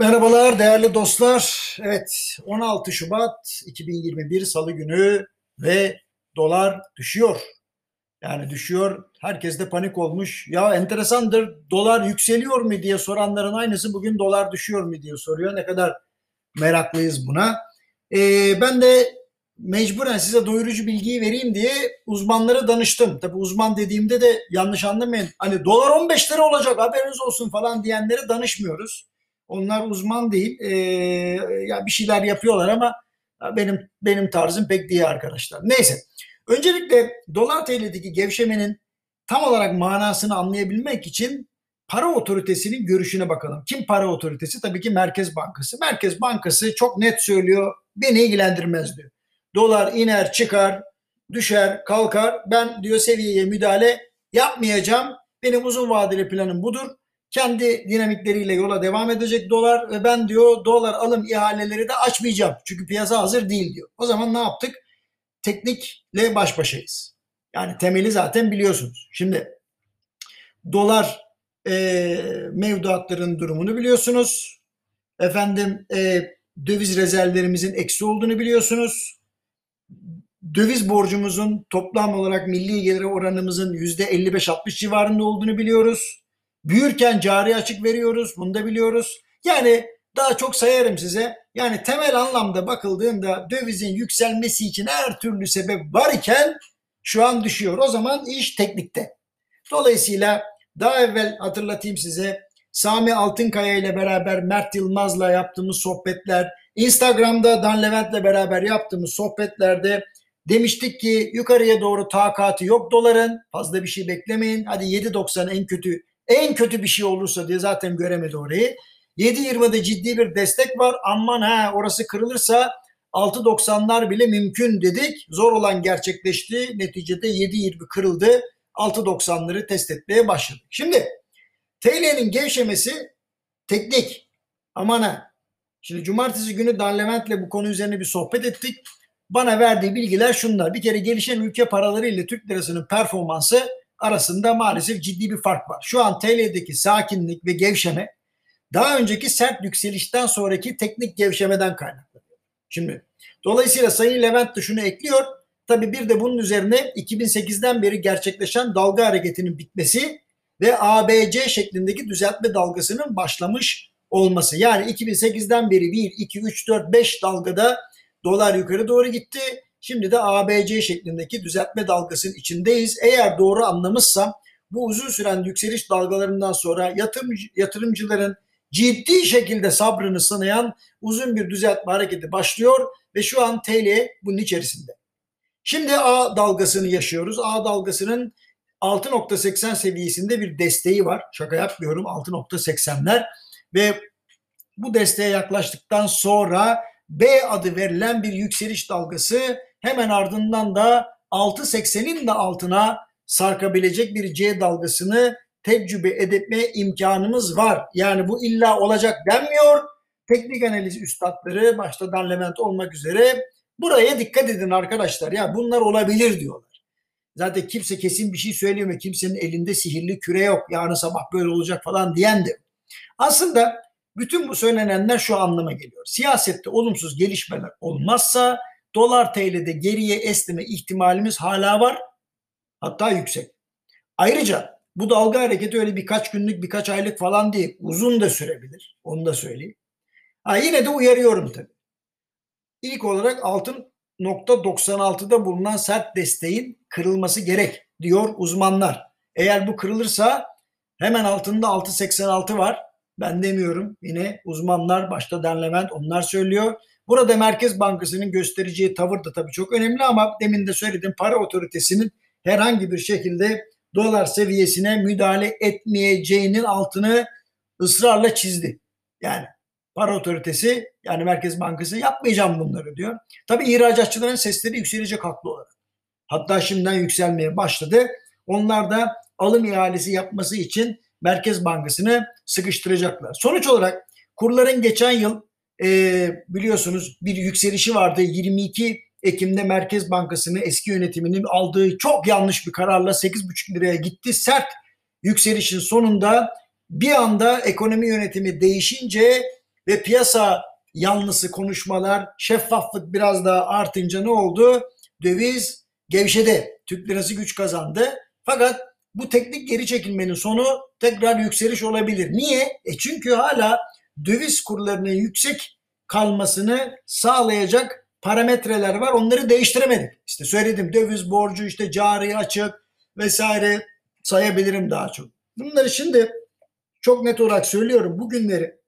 Merhabalar değerli dostlar. Evet 16 Şubat 2021 Salı günü ve dolar düşüyor. Yani düşüyor. Herkes de panik olmuş. Ya enteresandır dolar yükseliyor mu diye soranların aynısı bugün dolar düşüyor mu diye soruyor. Ne kadar meraklıyız buna. Ee, ben de mecburen size doyurucu bilgiyi vereyim diye uzmanlara danıştım. Tabi uzman dediğimde de yanlış anlamayın. Hani dolar 15 lira olacak haberiniz olsun falan diyenlere danışmıyoruz. Onlar uzman değil. Ee, ya bir şeyler yapıyorlar ama benim benim tarzım pek değil arkadaşlar. Neyse. Öncelikle dolar TL'deki gevşemenin tam olarak manasını anlayabilmek için para otoritesinin görüşüne bakalım. Kim para otoritesi? Tabii ki Merkez Bankası. Merkez Bankası çok net söylüyor. Beni ilgilendirmez diyor. Dolar iner, çıkar, düşer, kalkar. Ben diyor seviyeye müdahale yapmayacağım. Benim uzun vadeli planım budur kendi dinamikleriyle yola devam edecek dolar ve ben diyor dolar alım ihaleleri de açmayacağım. Çünkü piyasa hazır değil diyor. O zaman ne yaptık? Teknikle baş başayız. Yani temeli zaten biliyorsunuz. Şimdi dolar e, mevduatların durumunu biliyorsunuz. Efendim e, döviz rezervlerimizin eksi olduğunu biliyorsunuz. Döviz borcumuzun toplam olarak milli gelir oranımızın %55-60 civarında olduğunu biliyoruz. Büyürken cari açık veriyoruz. Bunu da biliyoruz. Yani daha çok sayarım size. Yani temel anlamda bakıldığında dövizin yükselmesi için her türlü sebep var iken şu an düşüyor. O zaman iş teknikte. Dolayısıyla daha evvel hatırlatayım size Sami Altınkaya ile beraber Mert Yılmaz'la yaptığımız sohbetler, Instagram'da Dan Levent'le beraber yaptığımız sohbetlerde demiştik ki yukarıya doğru takatı yok doların. Fazla bir şey beklemeyin. Hadi 7.90 en kötü en kötü bir şey olursa diye zaten göremedi orayı. 7.20'de ciddi bir destek var. Aman ha orası kırılırsa 6.90'lar bile mümkün dedik. Zor olan gerçekleşti. Neticede 7.20 kırıldı. 6.90'ları test etmeye başladık. Şimdi TL'nin gevşemesi teknik. Aman ha. Şimdi cumartesi günü Dan Levent'le bu konu üzerine bir sohbet ettik. Bana verdiği bilgiler şunlar. Bir kere gelişen ülke paraları ile Türk lirasının performansı arasında maalesef ciddi bir fark var. Şu an TL'deki sakinlik ve gevşeme daha önceki sert yükselişten sonraki teknik gevşemeden kaynaklanıyor. Şimdi dolayısıyla Sayın Levent de şunu ekliyor. Tabi bir de bunun üzerine 2008'den beri gerçekleşen dalga hareketinin bitmesi ve ABC şeklindeki düzeltme dalgasının başlamış olması. Yani 2008'den beri 1, 2, 3, 4, 5 dalgada dolar yukarı doğru gitti. Şimdi de ABC şeklindeki düzeltme dalgasının içindeyiz. Eğer doğru anlamışsam bu uzun süren yükseliş dalgalarından sonra yatırım, yatırımcıların ciddi şekilde sabrını sınayan uzun bir düzeltme hareketi başlıyor ve şu an TL bunun içerisinde. Şimdi A dalgasını yaşıyoruz. A dalgasının 6.80 seviyesinde bir desteği var. Şaka yapmıyorum 6.80'ler ve bu desteğe yaklaştıktan sonra B adı verilen bir yükseliş dalgası hemen ardından da 6.80'in de altına sarkabilecek bir C dalgasını tecrübe etme imkanımız var. Yani bu illa olacak denmiyor. Teknik analiz üstadları başta Dan Levent olmak üzere buraya dikkat edin arkadaşlar. Ya bunlar olabilir diyorlar. Zaten kimse kesin bir şey söylemiyor. Kimsenin elinde sihirli küre yok. Yarın sabah böyle olacak falan diyen de. Aslında bütün bu söylenenler şu anlama geliyor. Siyasette olumsuz gelişmeler olmazsa dolar TL'de geriye esneme ihtimalimiz hala var. Hatta yüksek. Ayrıca bu dalga hareketi öyle birkaç günlük birkaç aylık falan değil. Uzun da sürebilir. Onu da söyleyeyim. Ha, yine de uyarıyorum tabii. İlk olarak altın nokta 96'da bulunan sert desteğin kırılması gerek diyor uzmanlar. Eğer bu kırılırsa hemen altında 6.86 var. Ben demiyorum. Yine uzmanlar başta Dan Levent onlar söylüyor. Burada Merkez Bankası'nın göstereceği tavır da tabii çok önemli ama demin de söyledim para otoritesinin herhangi bir şekilde dolar seviyesine müdahale etmeyeceğinin altını ısrarla çizdi. Yani para otoritesi yani Merkez Bankası yapmayacağım bunları diyor. Tabii ihracatçıların sesleri yükselecek haklı olarak. Hatta şimdiden yükselmeye başladı. Onlar da alım ihalesi yapması için Merkez Bankası'nı sıkıştıracaklar. Sonuç olarak kurların geçen yıl e, biliyorsunuz bir yükselişi vardı. 22 Ekim'de Merkez Bankası'nın eski yönetiminin aldığı çok yanlış bir kararla 8,5 liraya gitti. Sert yükselişin sonunda bir anda ekonomi yönetimi değişince ve piyasa yanlısı konuşmalar, şeffaflık biraz daha artınca ne oldu? Döviz gevşedi. Türk lirası güç kazandı. Fakat bu teknik geri çekilmenin sonu tekrar yükseliş olabilir. Niye? E çünkü hala döviz kurlarının yüksek kalmasını sağlayacak parametreler var. Onları değiştiremedik. İşte söyledim döviz borcu işte cari açık vesaire sayabilirim daha çok. Bunları şimdi çok net olarak söylüyorum. Bugünleri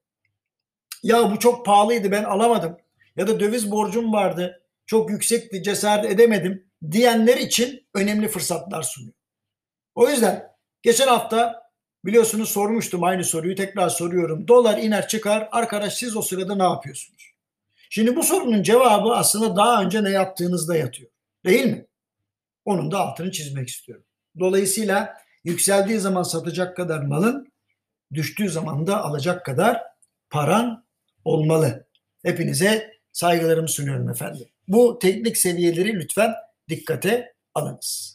ya bu çok pahalıydı ben alamadım ya da döviz borcum vardı çok yüksekti cesaret edemedim diyenler için önemli fırsatlar sunuyor. O yüzden geçen hafta biliyorsunuz sormuştum aynı soruyu tekrar soruyorum. Dolar iner çıkar arkadaş siz o sırada ne yapıyorsunuz? Şimdi bu sorunun cevabı aslında daha önce ne yaptığınızda yatıyor. Değil mi? Onun da altını çizmek istiyorum. Dolayısıyla yükseldiği zaman satacak kadar malın, düştüğü zaman da alacak kadar paran olmalı. Hepinize saygılarımı sunuyorum efendim. Bu teknik seviyeleri lütfen dikkate alınız.